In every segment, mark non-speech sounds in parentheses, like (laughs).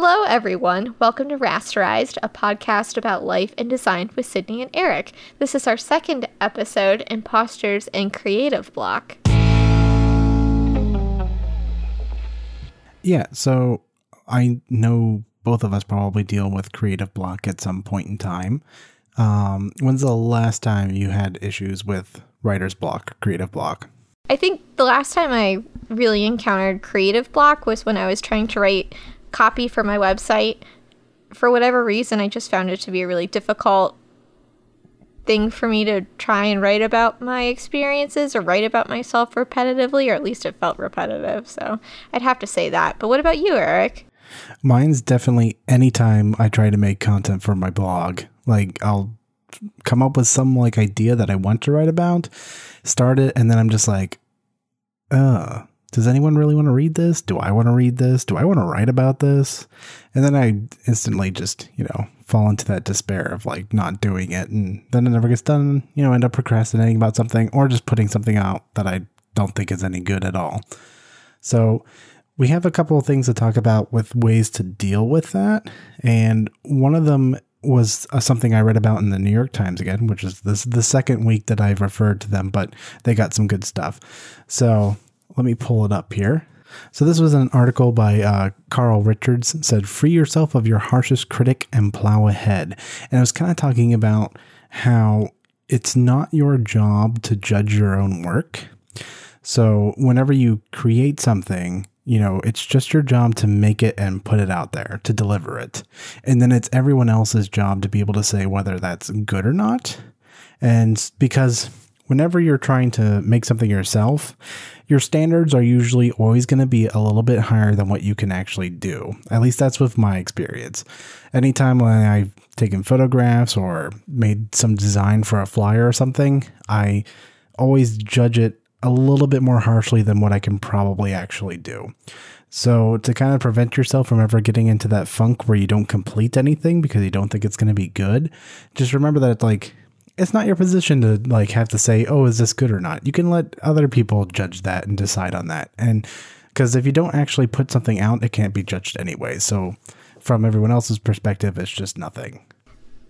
Hello, everyone. Welcome to Rasterized, a podcast about life and design with Sydney and Eric. This is our second episode, Imposters and Creative Block. Yeah, so I know both of us probably deal with creative block at some point in time. Um, when's the last time you had issues with writer's block, creative block? I think the last time I really encountered creative block was when I was trying to write copy for my website. For whatever reason, I just found it to be a really difficult thing for me to try and write about my experiences or write about myself repetitively, or at least it felt repetitive. So I'd have to say that. But what about you, Eric? Mine's definitely anytime I try to make content for my blog. Like I'll come up with some like idea that I want to write about, start it, and then I'm just like, uh, does anyone really want to read this? Do I want to read this? Do I want to write about this? And then I instantly just, you know, fall into that despair of like not doing it. And then it never gets done, you know, end up procrastinating about something or just putting something out that I don't think is any good at all. So we have a couple of things to talk about with ways to deal with that. And one of them was uh, something I read about in the New York Times again, which is this the second week that I've referred to them, but they got some good stuff. So let me pull it up here. So this was an article by uh, Carl Richards. Said, "Free yourself of your harshest critic and plow ahead." And it was kind of talking about how it's not your job to judge your own work. So whenever you create something, you know, it's just your job to make it and put it out there, to deliver it. And then it's everyone else's job to be able to say whether that's good or not. And because whenever you're trying to make something yourself, your standards are usually always going to be a little bit higher than what you can actually do. At least that's with my experience. Anytime when I've taken photographs or made some design for a flyer or something, I always judge it a little bit more harshly than what I can probably actually do. So, to kind of prevent yourself from ever getting into that funk where you don't complete anything because you don't think it's going to be good, just remember that it's like it's not your position to like have to say, "Oh, is this good or not?" You can let other people judge that and decide on that. And because if you don't actually put something out, it can't be judged anyway. So, from everyone else's perspective, it's just nothing.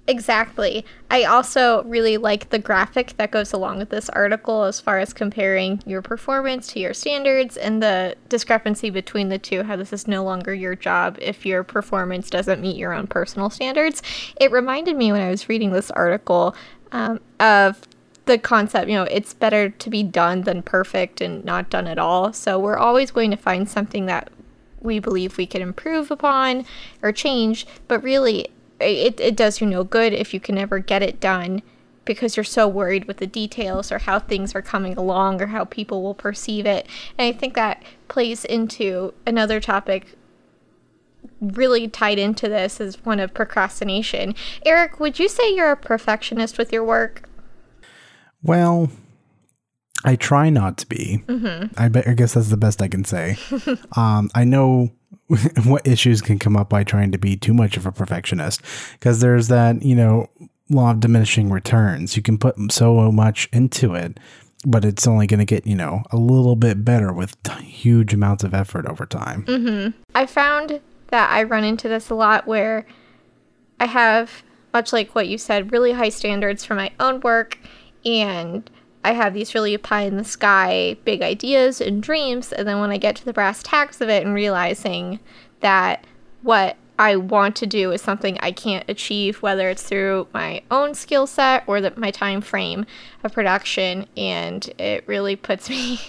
Exactly. I also really like the graphic that goes along with this article as far as comparing your performance to your standards and the discrepancy between the two, how this is no longer your job if your performance doesn't meet your own personal standards. It reminded me when I was reading this article um, of the concept, you know, it's better to be done than perfect and not done at all. So we're always going to find something that we believe we can improve upon or change, but really it, it does you no good if you can never get it done because you're so worried with the details or how things are coming along or how people will perceive it. And I think that plays into another topic really tied into this is one of procrastination. Eric, would you say you're a perfectionist with your work? Well, I try not to be. Mm-hmm. I, bet, I guess that's the best I can say. (laughs) um, I know (laughs) what issues can come up by trying to be too much of a perfectionist because there's that you know law of diminishing returns you can put so much into it but it's only going to get you know a little bit better with huge amounts of effort over time mm-hmm. i found that i run into this a lot where i have much like what you said really high standards for my own work and I have these really pie in the sky big ideas and dreams, and then when I get to the brass tacks of it and realizing that what I want to do is something I can't achieve, whether it's through my own skill set or the, my time frame of production, and it really puts me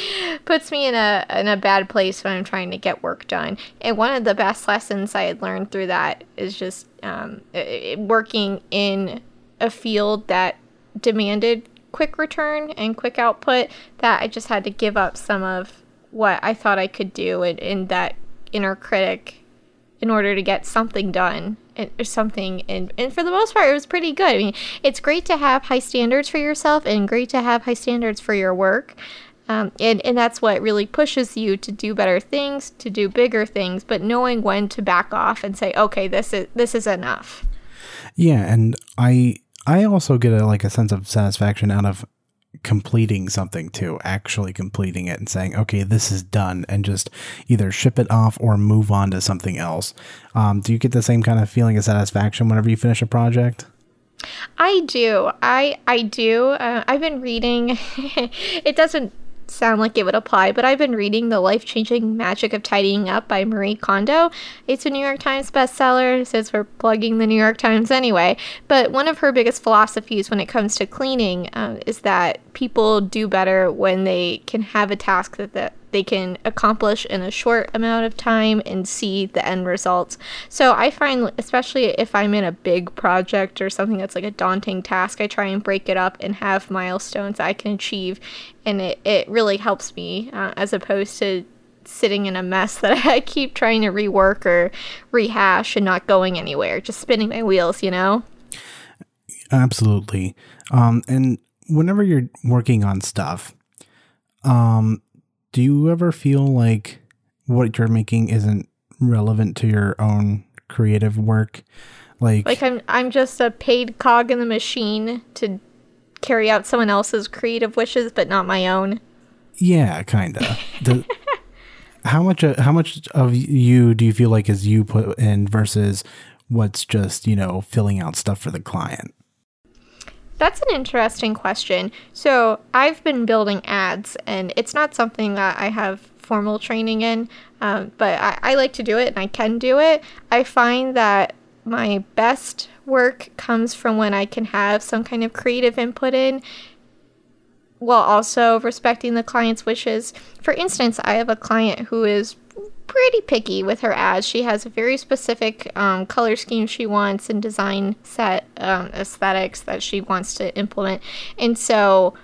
(laughs) puts me in a in a bad place when I'm trying to get work done. And one of the best lessons I had learned through that is just um, it, working in a field that demanded quick return and quick output that I just had to give up some of what I thought I could do in, in that inner critic in order to get something done or something and, and for the most part it was pretty good. I mean it's great to have high standards for yourself and great to have high standards for your work. Um, and, and that's what really pushes you to do better things to do bigger things but knowing when to back off and say okay this is this is enough. Yeah and i I also get a like a sense of satisfaction out of completing something to actually completing it and saying, okay, this is done, and just either ship it off or move on to something else. Um, do you get the same kind of feeling of satisfaction whenever you finish a project? I do. I I do. Uh, I've been reading. (laughs) it doesn't sound like it would apply, but I've been reading The Life Changing Magic of Tidying Up by Marie Kondo. It's a New York Times bestseller, since we're plugging the New York Times anyway. But one of her biggest philosophies when it comes to cleaning um, is that people do better when they can have a task that, that they can accomplish in a short amount of time and see the end results. So I find, especially if I'm in a big project or something that's like a daunting task, I try and break it up and have milestones I can achieve. And it, it really helps me uh, as opposed to sitting in a mess that (laughs) I keep trying to rework or rehash and not going anywhere, just spinning my wheels, you know? Absolutely. Um, and whenever you're working on stuff, um, do you ever feel like what you're making isn't relevant to your own creative work? Like Like I'm I'm just a paid cog in the machine to carry out someone else's creative wishes but not my own. Yeah, kind of. (laughs) how much uh, how much of you do you feel like is you put in versus what's just, you know, filling out stuff for the client? That's an interesting question. So, I've been building ads, and it's not something that I have formal training in, um, but I, I like to do it and I can do it. I find that my best work comes from when I can have some kind of creative input in while also respecting the client's wishes. For instance, I have a client who is pretty picky with her ads. She has a very specific um, color scheme she wants and design set um, aesthetics that she wants to implement. And so,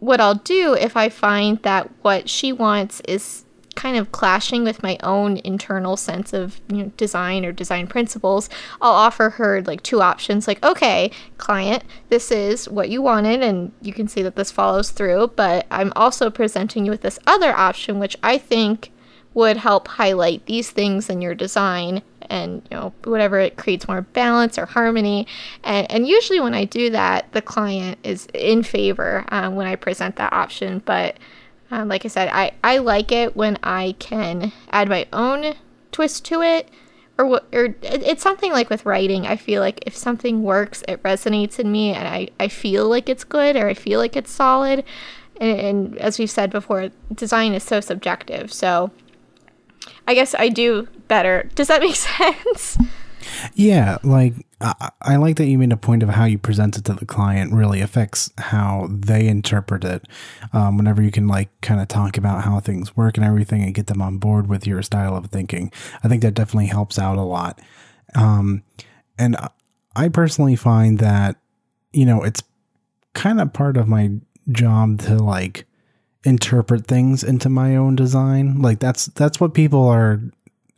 what I'll do if I find that what she wants is kind of clashing with my own internal sense of you know, design or design principles, I'll offer her like two options like, okay, client, this is what you wanted, and you can see that this follows through, but I'm also presenting you with this other option, which I think would help highlight these things in your design and you know whatever it creates more balance or harmony. And, and usually when i do that the client is in favor um, when i present that option. But um, like i said I, I like it when i can add my own twist to it or what or it's something like with writing i feel like if something works it resonates in me and i, I feel like it's good or i feel like it's solid. And, and as we've said before design is so subjective. So I guess I do better. Does that make (laughs) sense? Yeah, like I, I, like that you made a point of how you present it to the client really affects how they interpret it. Um, whenever you can like kind of talk about how things work and everything and get them on board with your style of thinking, I think that definitely helps out a lot. Um, and I personally find that you know it's kind of part of my job to like interpret things into my own design. Like that's that's what people are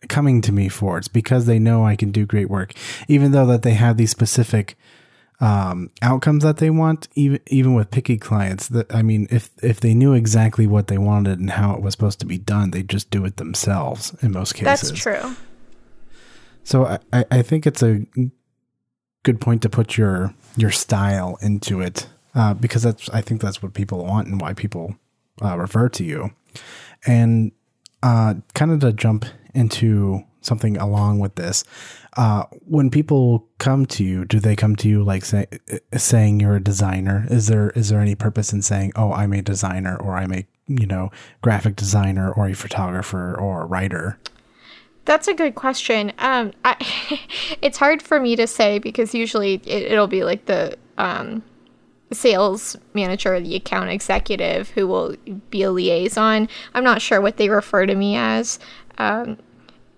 coming to me for. It's because they know I can do great work, even though that they have these specific um, outcomes that they want. Even even with picky clients, that I mean, if if they knew exactly what they wanted and how it was supposed to be done, they'd just do it themselves in most cases. That's true. So I, I think it's a good point to put your your style into it uh, because that's I think that's what people want and why people uh, refer to you. And uh, kind of to jump into something along with this, uh, when people come to you, do they come to you like say, saying you're a designer? Is there is there any purpose in saying, "Oh, I'm a designer," or "I'm a you know graphic designer," or a photographer, or a writer? That's a good question. Um, I, (laughs) it's hard for me to say because usually it, will be like the um, sales manager, the account executive who will be a liaison. I'm not sure what they refer to me as. Um,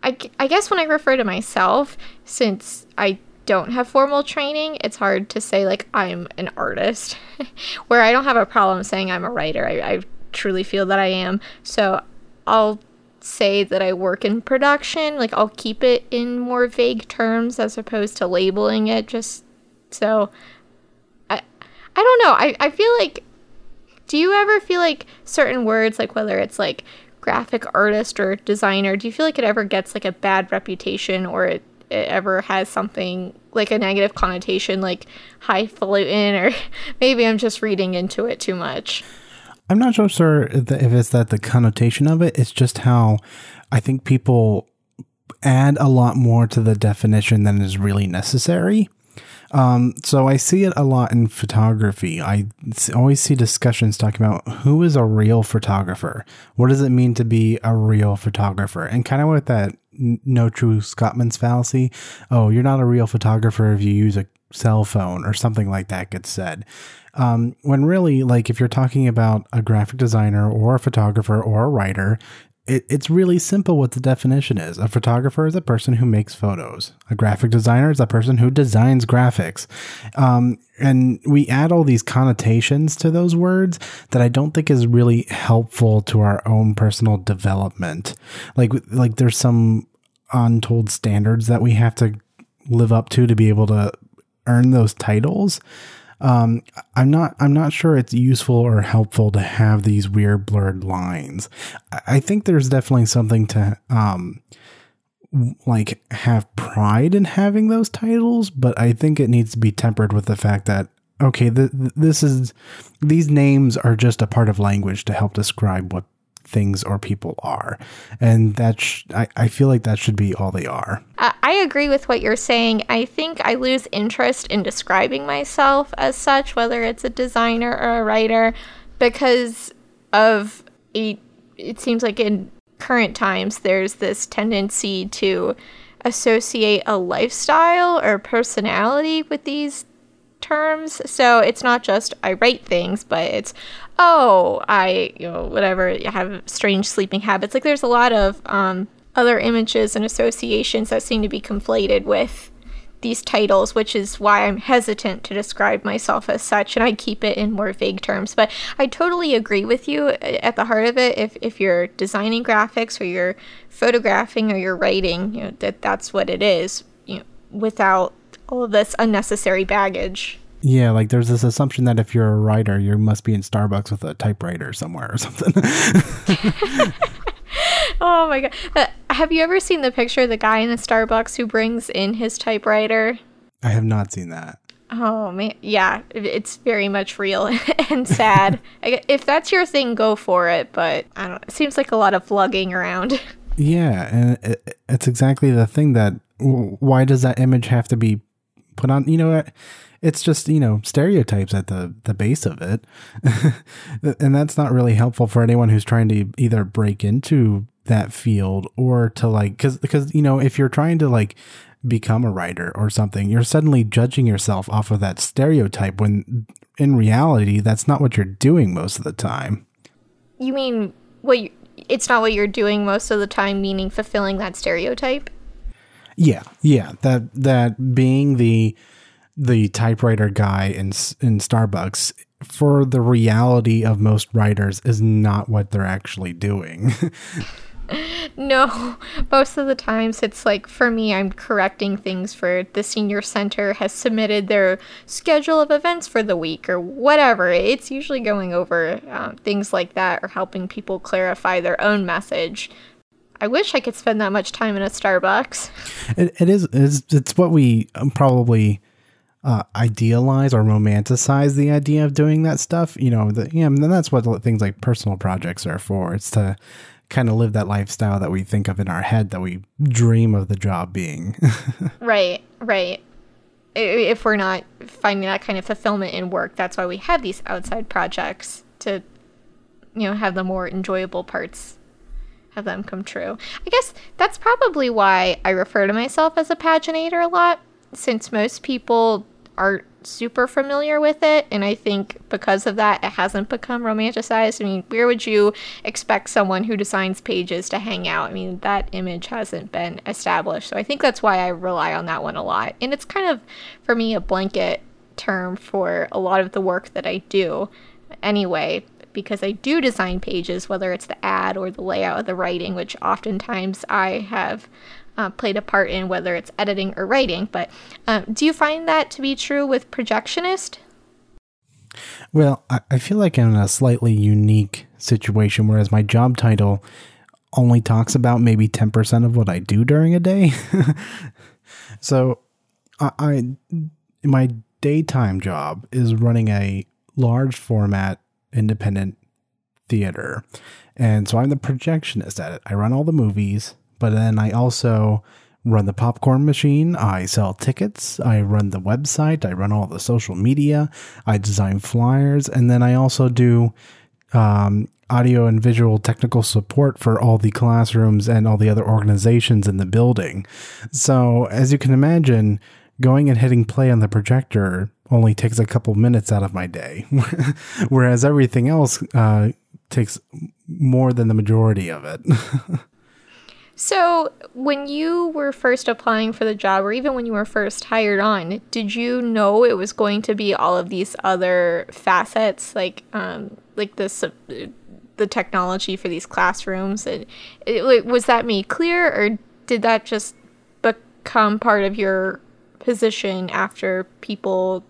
I, I guess when I refer to myself, since I don't have formal training, it's hard to say like I'm an artist, (laughs) where I don't have a problem saying I'm a writer. I, I truly feel that I am. So I'll say that I work in production. Like I'll keep it in more vague terms as opposed to labeling it just so I don't know. I, I feel like do you ever feel like certain words like whether it's like graphic artist or designer, do you feel like it ever gets like a bad reputation or it it ever has something like a negative connotation, like highfalutin, or (laughs) maybe I'm just reading into it too much. I'm not so sure if it's that the connotation of it. It's just how I think people add a lot more to the definition than is really necessary. Um, so I see it a lot in photography. I always see discussions talking about who is a real photographer. What does it mean to be a real photographer? And kind of with that no true Scotsman's fallacy. Oh, you're not a real photographer if you use a cell phone or something like that gets said. Um, when really, like, if you're talking about a graphic designer or a photographer or a writer, it, it's really simple what the definition is. A photographer is a person who makes photos. A graphic designer is a person who designs graphics. Um, and we add all these connotations to those words that I don't think is really helpful to our own personal development. Like, like there's some untold standards that we have to live up to to be able to earn those titles um, I'm not I'm not sure it's useful or helpful to have these weird blurred lines. I think there's definitely something to um, like have pride in having those titles, but I think it needs to be tempered with the fact that okay, th- this is these names are just a part of language to help describe what things or people are. And that sh- I, I feel like that should be all they are. I agree with what you're saying. I think I lose interest in describing myself as such, whether it's a designer or a writer, because of a, it seems like in current times there's this tendency to associate a lifestyle or personality with these terms. So it's not just I write things, but it's oh, I, you know, whatever, I have strange sleeping habits. Like there's a lot of um, other images and associations that seem to be conflated with these titles, which is why I'm hesitant to describe myself as such, and I keep it in more vague terms. But I totally agree with you at the heart of it. If, if you're designing graphics or you're photographing or you're writing, you know, that that's what it is, you know, without all of this unnecessary baggage. Yeah, like there's this assumption that if you're a writer, you must be in Starbucks with a typewriter somewhere or something. (laughs) oh my god. Uh, have you ever seen the picture of the guy in the Starbucks who brings in his typewriter? I have not seen that. Oh man, yeah, it's very much real (laughs) and sad. (laughs) if that's your thing, go for it. But I don't. It seems like a lot of lugging around. Yeah, and it, it's exactly the thing that. Why does that image have to be put on? You know, it's just you know stereotypes at the the base of it. (laughs) And that's not really helpful for anyone who's trying to either break into that field or to like because because you know if you're trying to like become a writer or something you're suddenly judging yourself off of that stereotype when in reality that's not what you're doing most of the time. You mean what you, it's not what you're doing most of the time meaning fulfilling that stereotype yeah yeah that that being the the typewriter guy in in Starbucks for the reality of most writers is not what they're actually doing. (laughs) no, most of the times it's like for me, I'm correcting things for the senior center has submitted their schedule of events for the week or whatever. It's usually going over um, things like that or helping people clarify their own message. I wish I could spend that much time in a Starbucks. It, it is it's, it's what we um, probably uh, idealize or romanticize the idea of doing that stuff, you know, the, yeah, and then that's what things like personal projects are for. It's to kind of live that lifestyle that we think of in our head that we dream of the job being. (laughs) right, right. If we're not finding that kind of fulfillment in work, that's why we have these outside projects to, you know, have the more enjoyable parts have them come true. I guess that's probably why I refer to myself as a paginator a lot since most people aren't super familiar with it, and I think because of that, it hasn't become romanticized. I mean, where would you expect someone who designs pages to hang out? I mean, that image hasn't been established. So I think that's why I rely on that one a lot. And it's kind of, for me, a blanket term for a lot of the work that I do anyway because I do design pages, whether it's the ad or the layout of the writing, which oftentimes I have uh, played a part in whether it's editing or writing. But um, do you find that to be true with Projectionist? Well, I, I feel like I'm in a slightly unique situation, whereas my job title only talks about maybe 10% of what I do during a day. (laughs) So, I, I my daytime job is running a large format independent theater, and so I'm the projectionist at it. I run all the movies, but then I also run the popcorn machine. I sell tickets. I run the website. I run all the social media. I design flyers, and then I also do um, audio and visual technical support for all the classrooms and all the other organizations in the building. So, as you can imagine, going and hitting play on the projector only takes a couple minutes out of my day, (laughs) whereas everything else uh, takes more than the majority of it. (laughs) So, when you were first applying for the job, or even when you were first hired on, did you know it was going to be all of these other facets, like um, like this, the technology for these classrooms? And it, was that made clear, or did that just become part of your position after people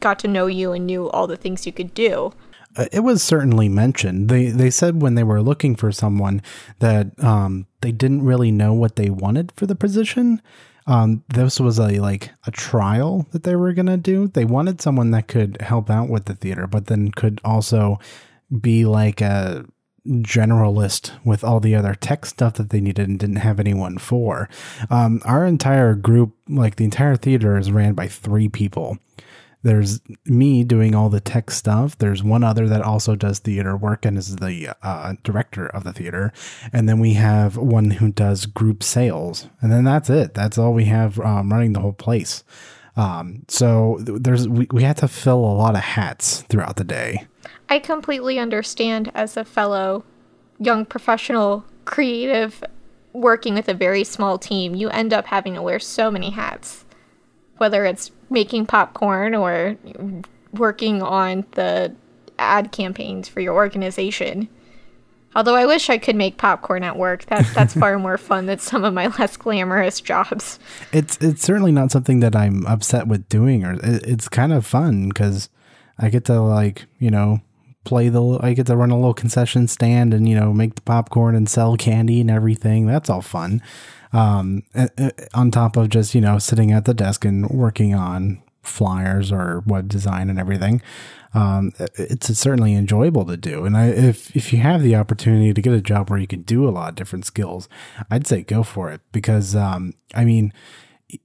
got to know you and knew all the things you could do? Uh, it was certainly mentioned. They they said when they were looking for someone that um, they didn't really know what they wanted for the position. Um, this was a like a trial that they were gonna do. They wanted someone that could help out with the theater, but then could also be like a generalist with all the other tech stuff that they needed and didn't have anyone for. Um, our entire group, like the entire theater, is ran by three people. There's me doing all the tech stuff. There's one other that also does theater work and is the uh, director of the theater. And then we have one who does group sales. And then that's it. That's all we have um, running the whole place. Um, so there's we, we had to fill a lot of hats throughout the day. I completely understand as a fellow young professional creative working with a very small team, you end up having to wear so many hats whether it's making popcorn or working on the ad campaigns for your organization. Although I wish I could make popcorn at work. That that's far more fun than some of my less glamorous jobs. It's it's certainly not something that I'm upset with doing, or it, it's kind of fun because I get to like you know play the I get to run a little concession stand and you know make the popcorn and sell candy and everything. That's all fun um, on top of just you know sitting at the desk and working on flyers or web design and everything. Um, it's certainly enjoyable to do. And I, if if you have the opportunity to get a job where you can do a lot of different skills, I'd say go for it because um, I mean.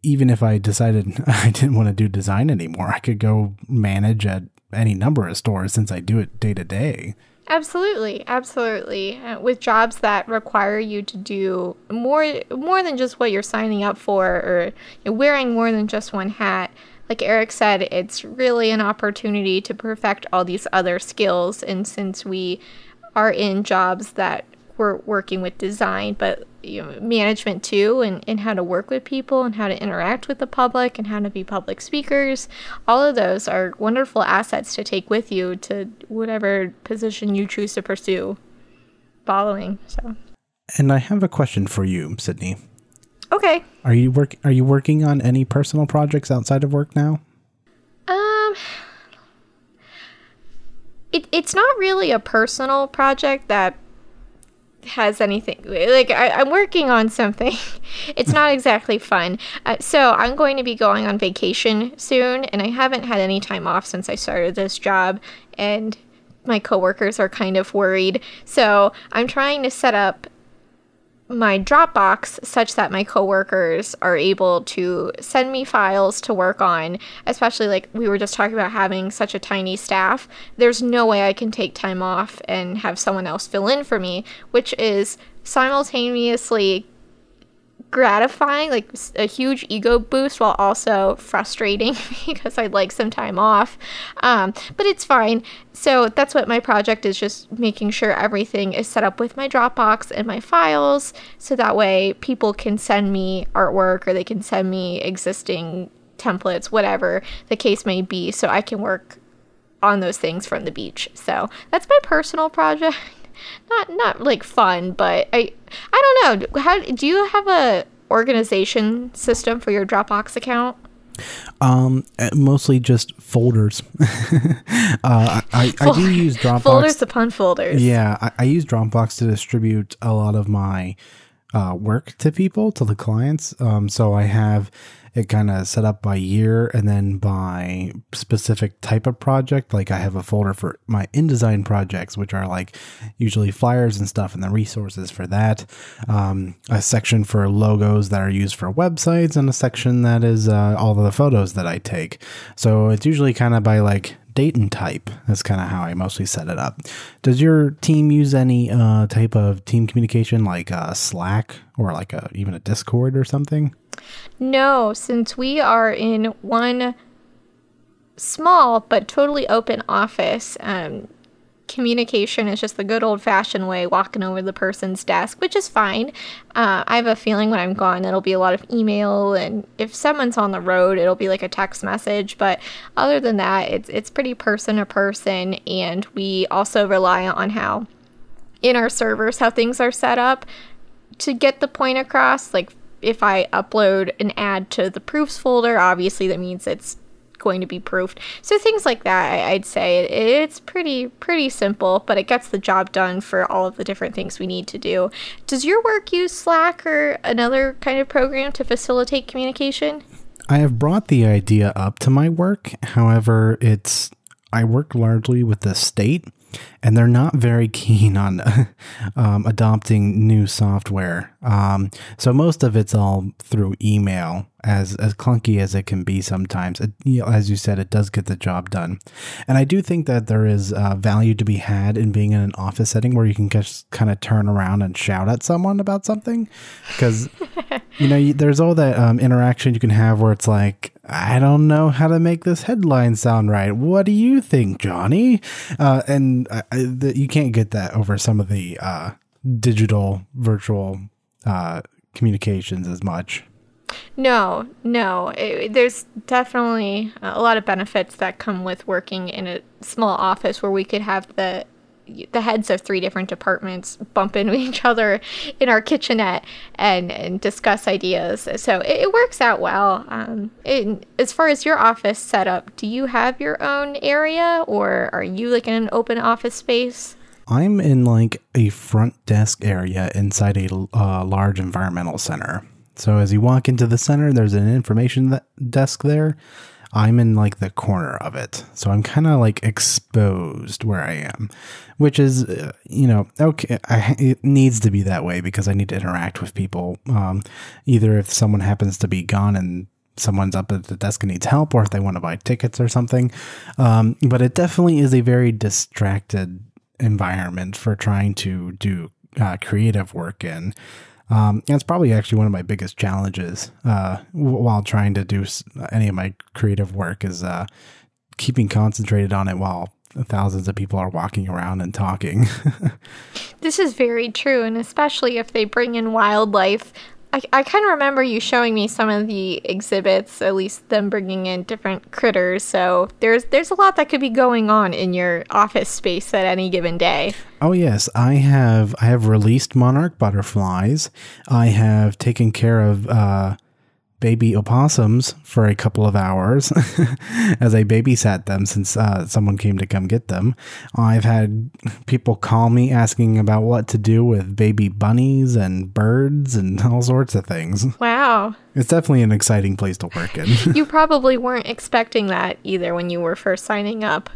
Even if I decided (laughs) I didn't want to do design anymore, I could go manage at any number of stores since I do it day to day. Absolutely, absolutely. Uh, with jobs that require you to do more more than just what you're signing up for or wearing more than just one hat. Like Eric said, it's really an opportunity to perfect all these other skills and since we are in jobs that we're working with design, but you know, management too, and, and how to work with people and how to interact with the public and how to be public speakers. All of those are wonderful assets to take with you to whatever position you choose to pursue following. So And I have a question for you, Sydney. Okay. Are you work are you working on any personal projects outside of work now? Um it, it's not really a personal project that has anything like I, am working on something. (laughs) It's not exactly fun. Uh, so i'm going to be going on vacation soon and i haven't had any time off since i started this job and my coworkers are kind of worried. So i'm trying to set up my Dropbox such that my coworkers are able to send me files to work on, especially like we were just talking about having such a tiny staff. There's no way I can take time off and have someone else fill in for me, which is simultaneously gratifying, like a huge ego boost, while also frustrating (laughs) because I'd like some time off. Um, but it's fine. So that's what my project is just making sure everything is set up with my Dropbox and my files so that way people can send me artwork or they can send me existing templates, whatever the case may be, so I can work on those things from the beach. So that's my personal project (laughs) not not like fun, but I I don't know. How do you have a organization system for your Dropbox account? Um, uh, mostly just folders. (laughs) uh, I, I do use Dropbox. Folders upon folders. Yeah, I, I use Dropbox to distribute a lot of my uh, work to people, to the clients. Um, so I have it kind of set up by year and then by specific type of project. Like I have a folder for my InDesign projects, which are like usually flyers and stuff, and the resources for that. Um, a section for logos that are used for websites, and a section that is uh, all of the photos that I take. So it's usually kind of by like and type. That's kind of how I mostly set it up. Does your team use any uh, type of team communication like uh, Slack or like a, even a Discord or something? No, since we are in one small but totally open office, um, communication is just the good old fashioned way, walking over the person's desk, which is fine. Uh, I have a feeling when I'm gone, it'll be a lot of email, and if someone's on the road, it'll be like a text message. But other than that, it's it's pretty person to person, and we also rely on how in our servers how things are set up to get the point across. Like if I upload an ad to the proofs folder, obviously that means it's going to be proofed. So things like that, I'd say it's pretty pretty simple, but it gets the job done for all of the different things we need to do. Does your work use Slack or another kind of program to facilitate communication? I have brought the idea up to my work. However, it's I work largely with the state, and they're not very keen on (laughs) um, adopting new software. Um, so most of it's all through email, as as clunky as it can be sometimes. It, you know, as you said, it does get the job done, and I do think that there is uh, value to be had in being in an office setting where you can just kind of turn around and shout at someone about something, because (laughs) you know you, there's all that um, interaction you can have where it's like I don't know how to make this headline sound right. What do you think, Johnny? Uh, and uh, the, you can't get that over some of the uh, digital virtual uh, communications as much. No, no. It, there's definitely a lot of benefits that come with working in a small office where we could have the the heads of three different departments bump into (laughs) each other in our kitchenette and, and discuss ideas. So it, it works out well. Um, it, as far as your office setup, do you have your own area or are you like in an open office space? I'm in like a front desk area inside a uh, large environmental center. So as you walk into the center, there's an information desk there I'm in like the corner of it. So I'm kind of like exposed where I am, which is, uh, you know, okay. I, it needs to be that way because I need to interact with people. Um, either if someone happens to be gone and someone's up at the desk and needs help, or if they want to buy tickets or something. Um, but it definitely is a very distracted environment for trying to do uh, creative work in. Um, and it's probably actually one of my biggest challenges uh, while trying to do any of my creative work is uh, keeping concentrated on it while thousands of people are walking around and talking. (laughs) this is very true, and especially if they bring in wildlife I, I kind of remember you showing me some of the exhibits, at least them bringing in different critters. So there's there's a lot that could be going on in your office space at any given day. Oh yes, I have I have released monarch butterflies. I have taken care of uh, baby opossums for a couple of hours (laughs) as I babysat them since uh, someone came to come get them. I've had people call me asking about what to do with baby bunnies and birds and (laughs) all sorts of things. Wow. It's definitely an exciting place to work in. (laughs) you probably weren't expecting that either when you were first signing up.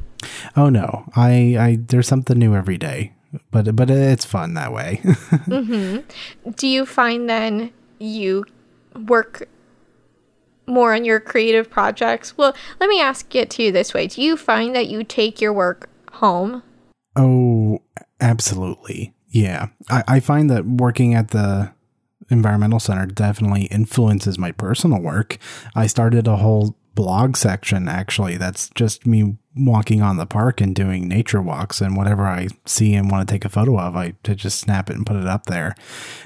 Oh no. I, I there's something new every day. But but it's fun that way. mm-hmm. Do you find then you work more on your creative projects. Well, let me ask it to you this way. Do you find that you take your work home? Oh, absolutely. Yeah. I, I find that working at the environmental center definitely influences my personal work. I started a whole blog section actually that's just me walking on the park and doing nature walks and whatever I see and want to take a photo of, I to just snap it and put it up there.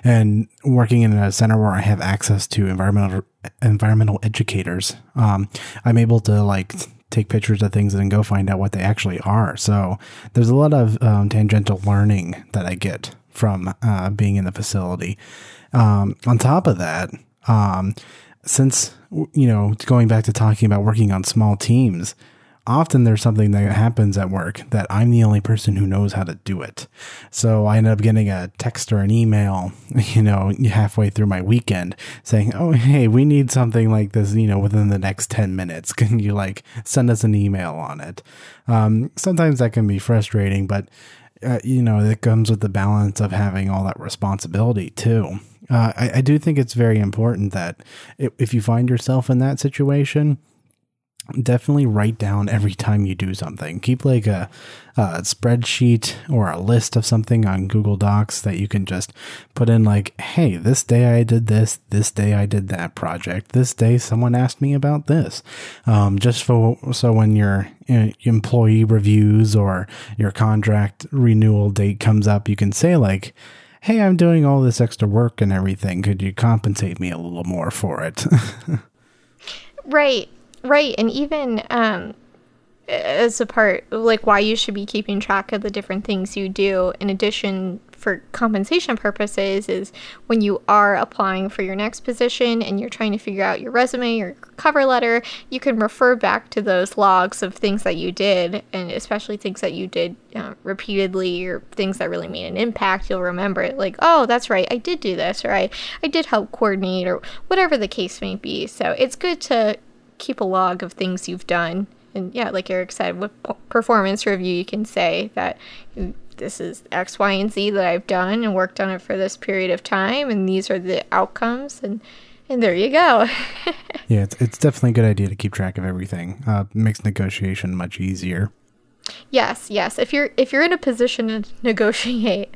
And working in a center where I have access to environmental environmental educators, um, I'm able to like take pictures of things and go find out what they actually are. So there's a lot of um, tangential learning that I get from uh, being in the facility. Um, on top of that, um, since you know going back to talking about working on small teams often there's something that happens at work that I'm the only person who knows how to do it. So I end up getting a text or an email, (laughs) you know, halfway through my weekend saying, Oh, hey, we need something like this, you know, within the next 10 minutes. (laughs) Can you like send us an email on it? Um, sometimes that can be frustrating, but uh, you know, it comes with the balance of having all that responsibility too. Uh, I, I do think it's very important that if you find yourself in that situation, definitely write down every time you do something. Keep like a, a, spreadsheet or a list of something on Google Docs that you can just put in, like, hey, this day I did this, this day I did that project, this day someone asked me about this. Um, just for so when your uh, employee reviews or your contract renewal date comes up, you can say, like, hey, I'm doing all this extra work and everything. Could you compensate me a little more for it? (laughs) right. Right, and even um, as a part, of like why you should be keeping track of the different things you do, in addition for compensation purposes, is when you are applying for your next position and you're trying to figure out your resume or cover letter, you can refer back to those logs of things that you did, and especially things that you did uh, repeatedly or things that really made an impact. You'll remember it, like, oh, that's right, I did do this, or I, I did help coordinate, or whatever the case may be. So it's good to keep a log of things you've done. And yeah, like Eric said, with performance review, you can say that this is X, Y, and Z that I've done and worked on it for this period of time, and these are the outcomes, and and there you go. (laughs) yeah, it's it's definitely a good idea to keep track of everything. Uh, makes negotiation much easier. Yes, yes. If you're if you're in a position to (laughs) negotiate,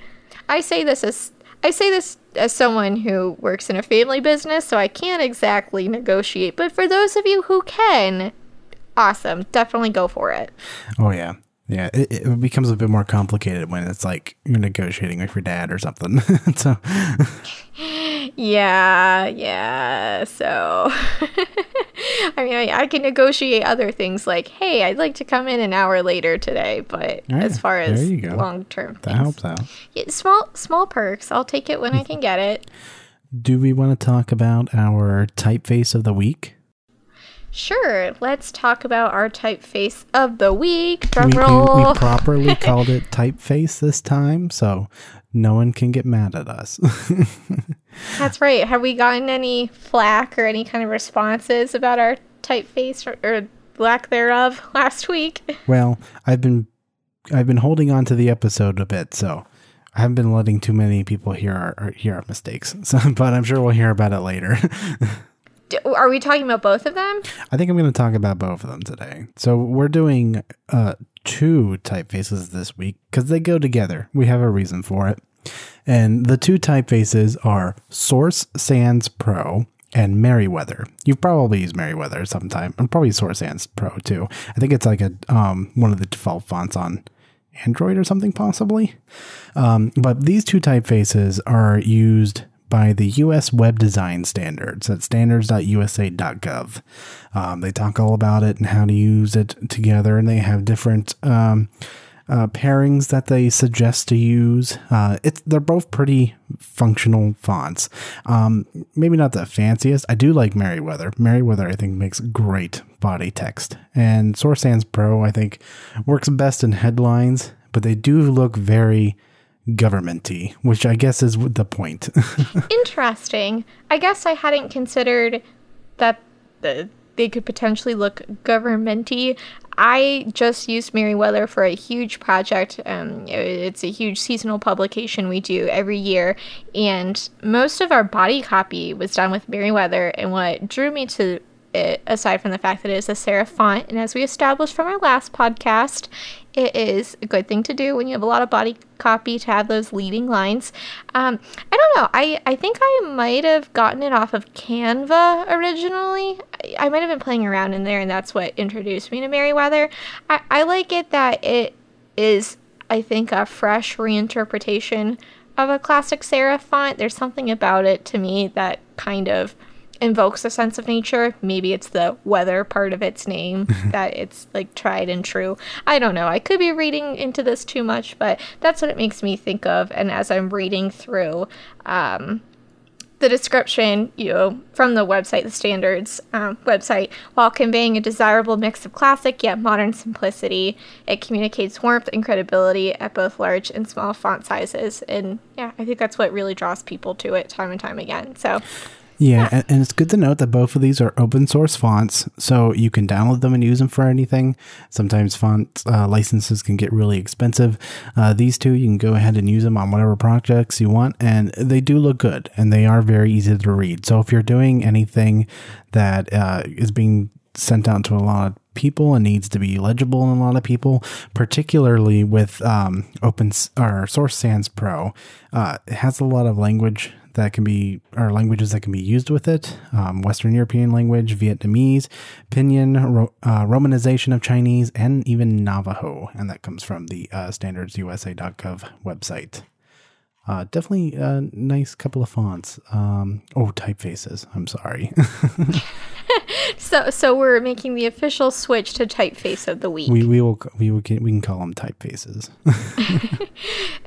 I say this as I say this as someone who works in a family business, so I can't exactly negotiate. But for those of you who can, awesome. Definitely go for it. Oh, yeah. Yeah, it, it, becomes a bit more complicated when it's like you're negotiating with your dad or something. (laughs) so, yeah, yeah. So, (laughs) I mean, I, I, can negotiate other things like, hey, I'd like to come in an hour later today. But oh, right, as far as long term, that helps out. Yeah, small small perks. I'll take it when I mm-hmm. can get it. Do we want to talk about our typeface of the week? Sure, let's talk about our typeface of the week. Drum we, roll. We, (laughs) we properly called it typeface this time, so no one can get mad at us. (laughs) That's right. Have we gotten any flack or any kind of responses about our typeface or, or lack thereof (laughs) last week? Well, I've been I've been holding on to the episode a bit, so I haven't been letting too many people hear our hear our mistakes. So, but I'm sure we'll hear about it later. Are we talking about both of them? I think I'm going to talk about both of them today. So we're doing uh, two typefaces this week because they go together. We have a reason for it. And the two typefaces are Source Sans Pro and Merriweather. You've probably used Merriweather sometime, and probably Source Sans Pro too. I think it's like a um, one of the default fonts on Android or something, possibly. Um, but these two typefaces are used by the U.S. Web Design Standards at standards.usa.gov. Um, they talk all about it and how to use it together, and they have different um, uh, pairings that they suggest to use. Uh, it's they're both pretty functional fonts. Um, maybe not the fanciest. I do like Merriweather. Merriweather, I think, makes great body text, and Source Sans Pro, I think, works best in headlines. But they do look very governmenty, which I guess is the point. (laughs) Interesting. I guess I hadn't considered that the, they could potentially look governmenty. I just used Merriweather for a huge project. Um, it's a huge seasonal publication we do every year, and most of our body copy was done with Merriweather. And what drew me to it, aside from the fact that it is a serif font, and as we established from our last podcast, it is a good thing to do when you have a lot of body copy to have those leading lines. Um, I don't know. I, I think I might have gotten it off of Canva originally. I, I might have been playing around in there, and that's what introduced me to Merriweather. I, I like it that it is, I think, a fresh reinterpretation of a classic serif font. There's something about it to me that kind of invokes a sense of nature. Maybe it's the weather part of its name (laughs) that it's like tried and true. I don't know. I could be reading into this too much, but that's what it makes me think of. And as I'm reading through um, the description, you know, from the website, the standards um, website, while conveying a desirable mix of classic yet modern simplicity, it communicates warmth and credibility at both large and small font sizes. And yeah, I think that's what really draws people to it time and time again. So Yeah, and, and it's good to note that both of these are open source fonts, so you can download them and use them for anything. Sometimes font uh, licenses can get really expensive. Uh, these two, you can go ahead and use them on whatever projects you want, and they do look good, and they are very easy to read. So if you're doing anything that uh, is being sent out to a lot of people and needs to be legible in a lot of people, particularly with um, Open or Source Sans Pro. Uh, it has a lot of language that can be or languages that can be used with it um, western european language vietnamese pinyin ro- uh, romanization of chinese and even navajo and that comes from the uh, standardsusa.gov website uh, definitely a nice couple of fonts. Um, oh typefaces. I'm sorry. (laughs) (laughs) So so we're making the official switch to typeface of the week. We, we will we, will, we can call them typefaces. (laughs)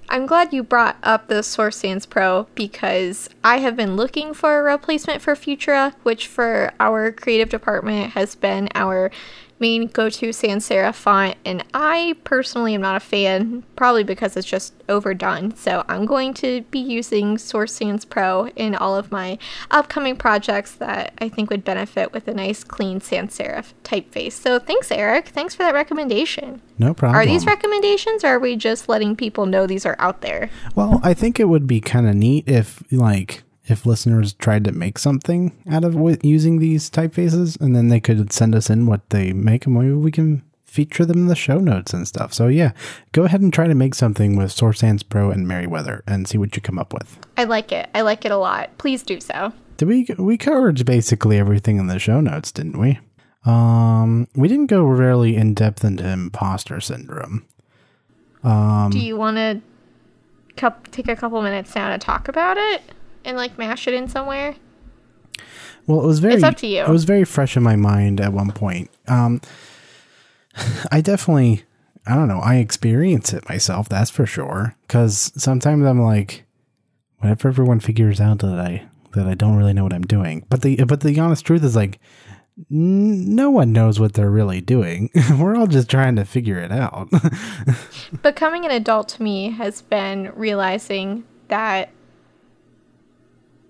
I'm glad you brought up the Source Sans Pro because I have been looking for a replacement for Futura, which for our creative department has been our main go-to sans serif font and i personally am not a fan probably because it's just overdone. So i'm going to be using source sans pro in all of my upcoming projects that i think would benefit with a nice clean sans serif typeface. So thanks eric. Thanks for that recommendation. No problem are these recommendations or are we just letting people know these are out there? Well i think it would be kind of neat if like if listeners tried to make something out of using these typefaces and then they could send us in what they make and maybe we can feature them in the show notes and stuff. So yeah, go ahead and try to make something with Source Sans Pro and Merriweather and see what you come up with. I like it. I like it a lot. Please do so. Did we we covered basically everything in the show notes, didn't we? Um, we didn't go really in depth into imposter syndrome. Um, do you want to take a couple minutes now to talk about it? And like mash it in somewhere? Well, it was very. It's up to you. It was very fresh in my mind at one point. Um, (laughs) I definitely, I don't know. I experience it myself. That's for sure. Because sometimes I'm like, what if everyone figures out that I that I don't really know what I'm doing? But the but the honest truth is like, n- no one knows what they're really doing. (laughs) We're all just trying to figure it out. (laughs) Becoming an adult to me has been realizing that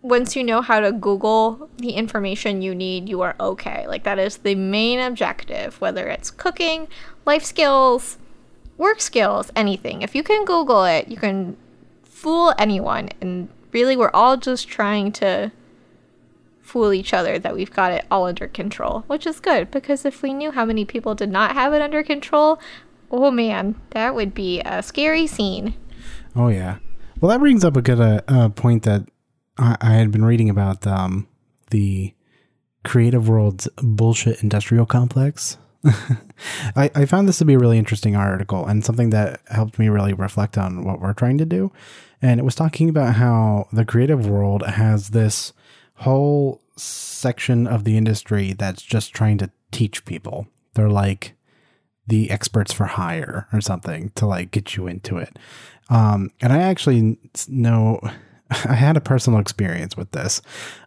once you know how to Google the information you need, you are okay. Like, that is the main objective, whether it's cooking, life skills, work skills, anything. If you can Google it, you can fool anyone. And really, we're all just trying to fool each other that we've got it all under control, which is good because if we knew how many people did not have it under control, oh man, that would be a scary scene. Oh, yeah. Well, that brings up a good uh, uh, point that I, I had been reading about um, the creative world's bullshit industrial complex. (laughs) I, I found this to be a really interesting article and something that helped me really reflect on what we're trying to do. And it was talking about how the creative world has this whole section of the industry that's just trying to teach people. They're like the experts for hire or something to like get you into it. Um, and I actually know I had a personal experience with this.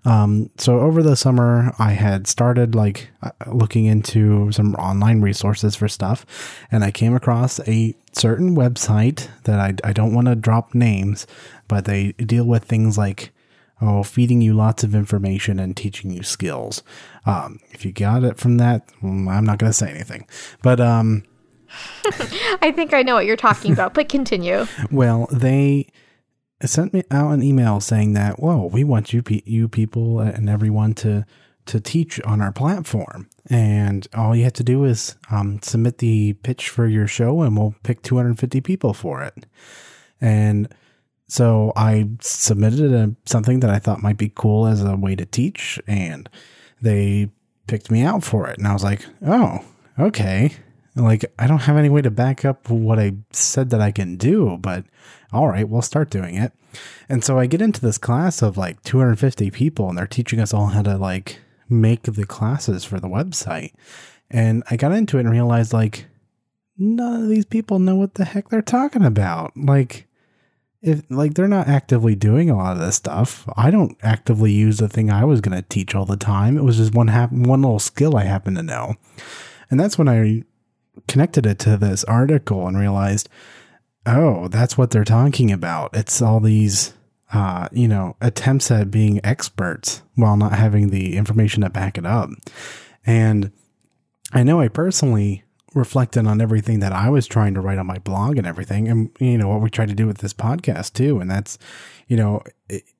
Um, so over the summer, I had started like uh, looking into some online resources for stuff, and I came across a certain website that I, I don't want to drop names, but they deal with things like oh, feeding you lots of information and teaching you skills. Um, if you got it from that, mm, I'm not going to say anything, but um, (laughs) I think I know what you're talking about, but continue. (laughs) well, they sent me out an email saying that, whoa, we want you, you people and everyone to to teach on our platform, and all you have to do is um, submit the pitch for your show, and we'll pick 250 people for it. And so I submitted a, something that I thought might be cool as a way to teach, and they picked me out for it. And I was like, oh, okay. Like, I don't have any way to back up what I said that I can do, but all right, we'll start doing it. And so I get into this class of like 250 people, and they're teaching us all how to like make the classes for the website. And I got into it and realized like none of these people know what the heck they're talking about. Like, if like they're not actively doing a lot of this stuff. I don't actively use the thing I was going to teach all the time. It was just one hap- one little skill I happen to know. And that's when I connected it to this article and realized, oh, that's what they're talking about. It's all these uh, you know, attempts at being experts while not having the information to back it up. And I know I personally reflected on everything that I was trying to write on my blog and everything, and you know what we try to do with this podcast too. And that's, you know,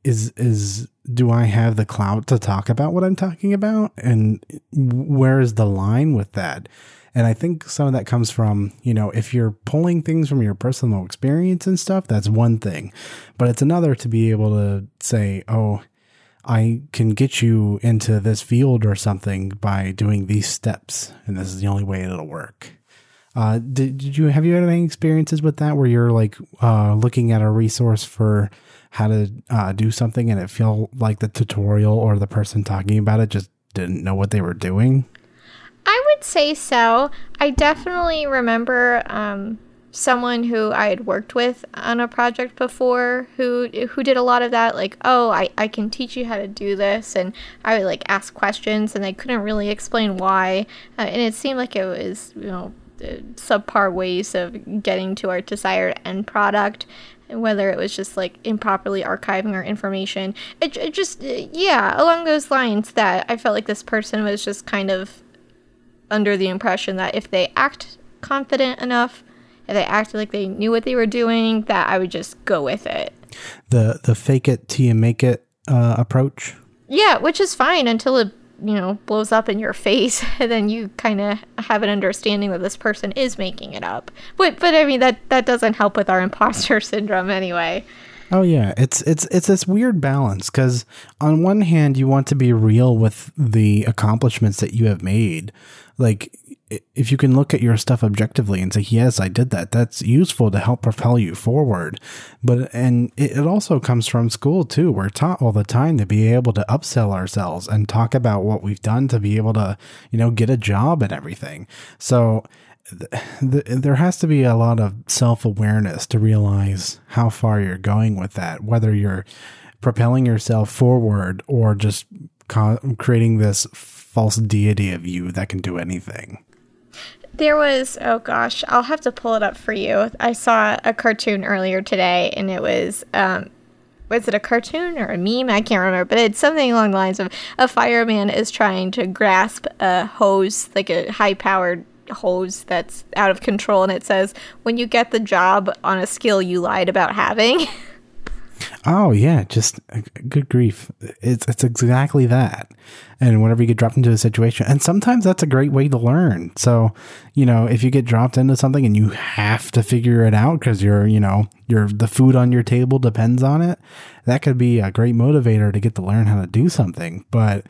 is is do I have the clout to talk about what I'm talking about, and where is the line with that? And I think some of that comes from, you know, if you're pulling things from your personal experience and stuff, that's one thing. But it's another to be able to say, oh, I can get you into this field or something by doing these steps, and this is the only way it'll work. Uh, did, did you have you had any experiences with that where you're like uh, looking at a resource for how to uh, do something and it feel like the tutorial or the person talking about it just didn't know what they were doing? I would say so. I definitely remember um, someone who I had worked with on a project before who who did a lot of that. Like, oh, I, I can teach you how to do this, and I would like ask questions, and they couldn't really explain why, uh, and it seemed like it was you know subpar ways of getting to our desired end product whether it was just like improperly archiving our information it, it just yeah along those lines that i felt like this person was just kind of under the impression that if they act confident enough, if they acted like they knew what they were doing, that I would just go with it. The the fake it till you make it uh, approach. Yeah, which is fine until it you know blows up in your (laughs) face, and then you kind of have an understanding that this person is making it up. But but I mean that that doesn't help with our imposter (laughs) syndrome anyway. Oh yeah, it's it's it's this weird balance because on one hand you want to be real with the accomplishments that you have made, like if you can look at your stuff objectively and say yes i did that that's useful to help propel you forward. But and it, also comes from school too. We're taught all the time to be able to upsell ourselves and talk about what we've done to be able to you know get a job and everything. So th- there has to be a lot of self-awareness to realize how far you're going with that whether you're propelling yourself forward or just co- creating this false deity of you that can do anything. There was, oh gosh, I'll have to pull it up for you. I saw a cartoon earlier today and it was, um, was it a cartoon or a meme? I can't remember, but it's something along the lines of a fireman is trying to grasp a hose, like a high powered hose that's out of control, and it says, when you get the job on a skill you lied about having. (laughs) Oh yeah, just good grief. It's it's exactly that. And whenever you get dropped into a situation, and sometimes that's a great way to learn. So, you know, if you get dropped into something and you have to figure it out because you're, you know, your the food on your table depends on it, that could be a great motivator to get to learn how to do something. But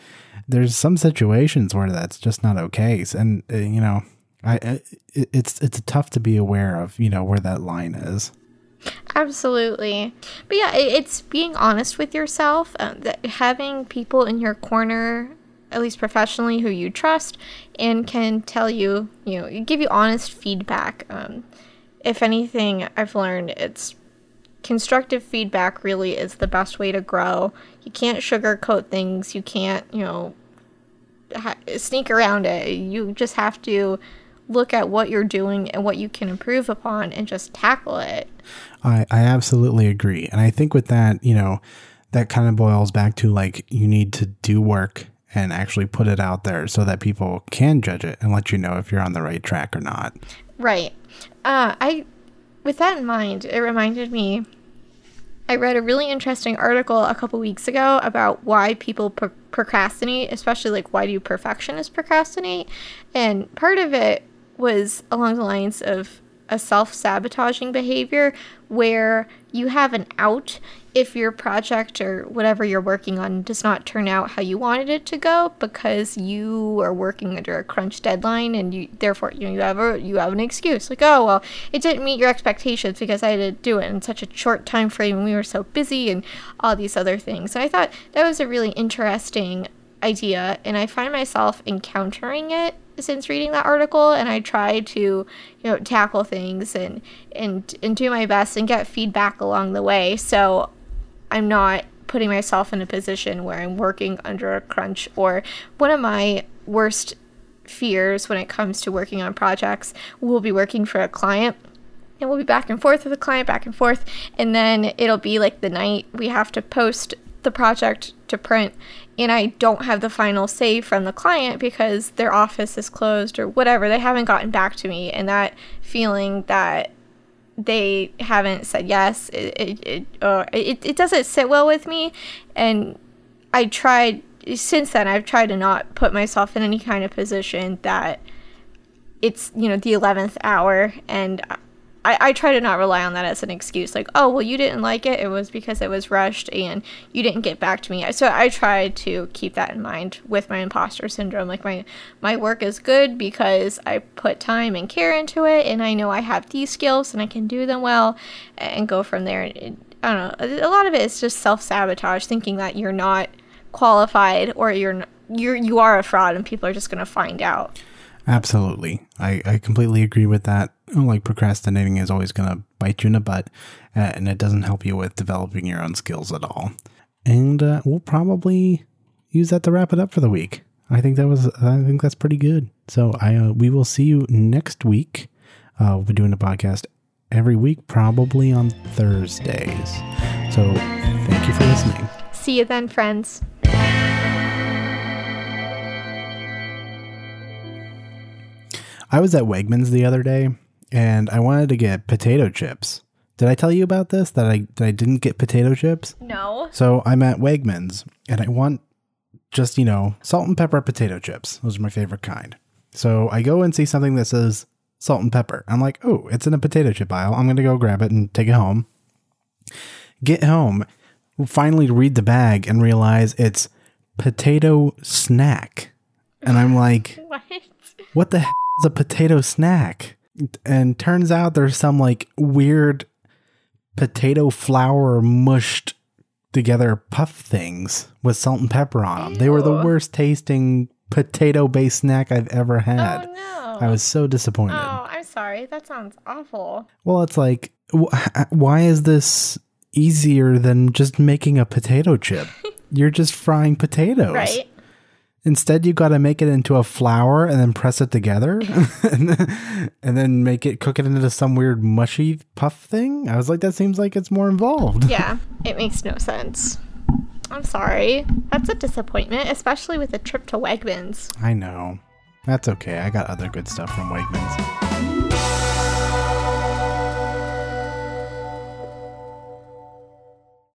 there's some situations where that's just not okay, and uh, you know, I it's it's tough to be aware of, you know, where that line is. Absolutely. But yeah, it's being honest with yourself, uh, that having people in your corner, at least professionally, who you trust and can tell you, you know, give you honest feedback. Um, if anything, I've learned it's constructive feedback really is the best way to grow. You can't sugarcoat things, you can't, you know, ha- sneak around it. You just have to look at what you're doing and what you can improve upon and just tackle it. I, I absolutely agree. And I think with that, you know, that kind of boils back to like you need to do work and actually put it out there so that people can judge it and let you know if you're on the right track or not. Right. Uh, I, with that in mind, it reminded me. I read a really interesting article a couple weeks ago about why people pro- procrastinate, especially like why do perfectionists procrastinate, and part of it was along the lines of a self sabotaging behavior where you have an out if your project or whatever you're working on does not turn out how you wanted it to go because you are working under a crunch deadline and you therefore you know you have a you have an excuse like oh well it didn't meet your expectations because I had to do it in such a short time frame and we were so busy and all these other things. And I thought that was a really interesting idea and I find myself encountering it since reading that article and I try to, you know, tackle things and and and do my best and get feedback along the way. So I'm not putting myself in a position where I'm working under a crunch or one of my worst fears when it comes to working on projects, we'll be working for a client and we'll be back and forth with the client, back and forth, and then it'll be like the night we have to post the project to print and I don't have the final say from the client because their office is closed or whatever. They haven't gotten back to me, and that feeling that they haven't said yes, it it it, uh, it, it doesn't sit well with me, and I tried since then. I've tried to not put myself in any kind of position that it's you know the eleventh hour and I, I try to not rely on that as an excuse like oh well you didn't like it. It was because it was rushed and you didn't get back to me. So i try to keep that in mind with my imposter syndrome. Like my my work is good because i put time and care into it and i know i have these skills and i can do them well and go from there. It, i don't know a lot of it is just self-sabotage thinking that you're not qualified or you're you're you are a fraud and people are just going to find out. Absolutely. I, I completely agree with that. Like procrastinating is always going to bite you in the butt uh, and it doesn't help you with developing your own skills at all. And uh, we'll probably use that to wrap it up for the week. I think that was I think that's pretty good. So I uh, we will see you next week. Uh, we'll be doing a podcast every week, probably on Thursdays. So thank you for listening. See you then, friends. I was at Wegmans the other day and I wanted to get potato chips. Did I tell you about this? That I that I didn't get potato chips? No. So I'm at Wegmans and I want just, you know, salt and pepper potato chips. Those are my favorite kind. So I go and see something that says salt and pepper. I'm like, oh, it's in a potato chip aisle. I'm gonna go grab it and take it home. Get home, finally read the bag and realize it's potato snack. And I'm like, (laughs) What? what the hell is a potato snack? And turns out there's some like weird potato flour mushed together puff things with salt and pepper on them. They were the worst tasting potato based snack I've ever oh, had. Oh no. I was so disappointed. Oh, I'm sorry. That sounds awful. Well, it's like, wh- why is this easier than just making a potato chip? (laughs) You're just frying potatoes. Right? Instead, you got to make it into a flour and then press it together, (laughs) (laughs) and, then, make it cook it into some weird mushy puff thing. I was like, that seems like it's more involved. Yeah, it makes no sense. I'm sorry. That's a disappointment, especially with a trip to Wegmans. I know. That's okay. I got other good stuff from Wegmans.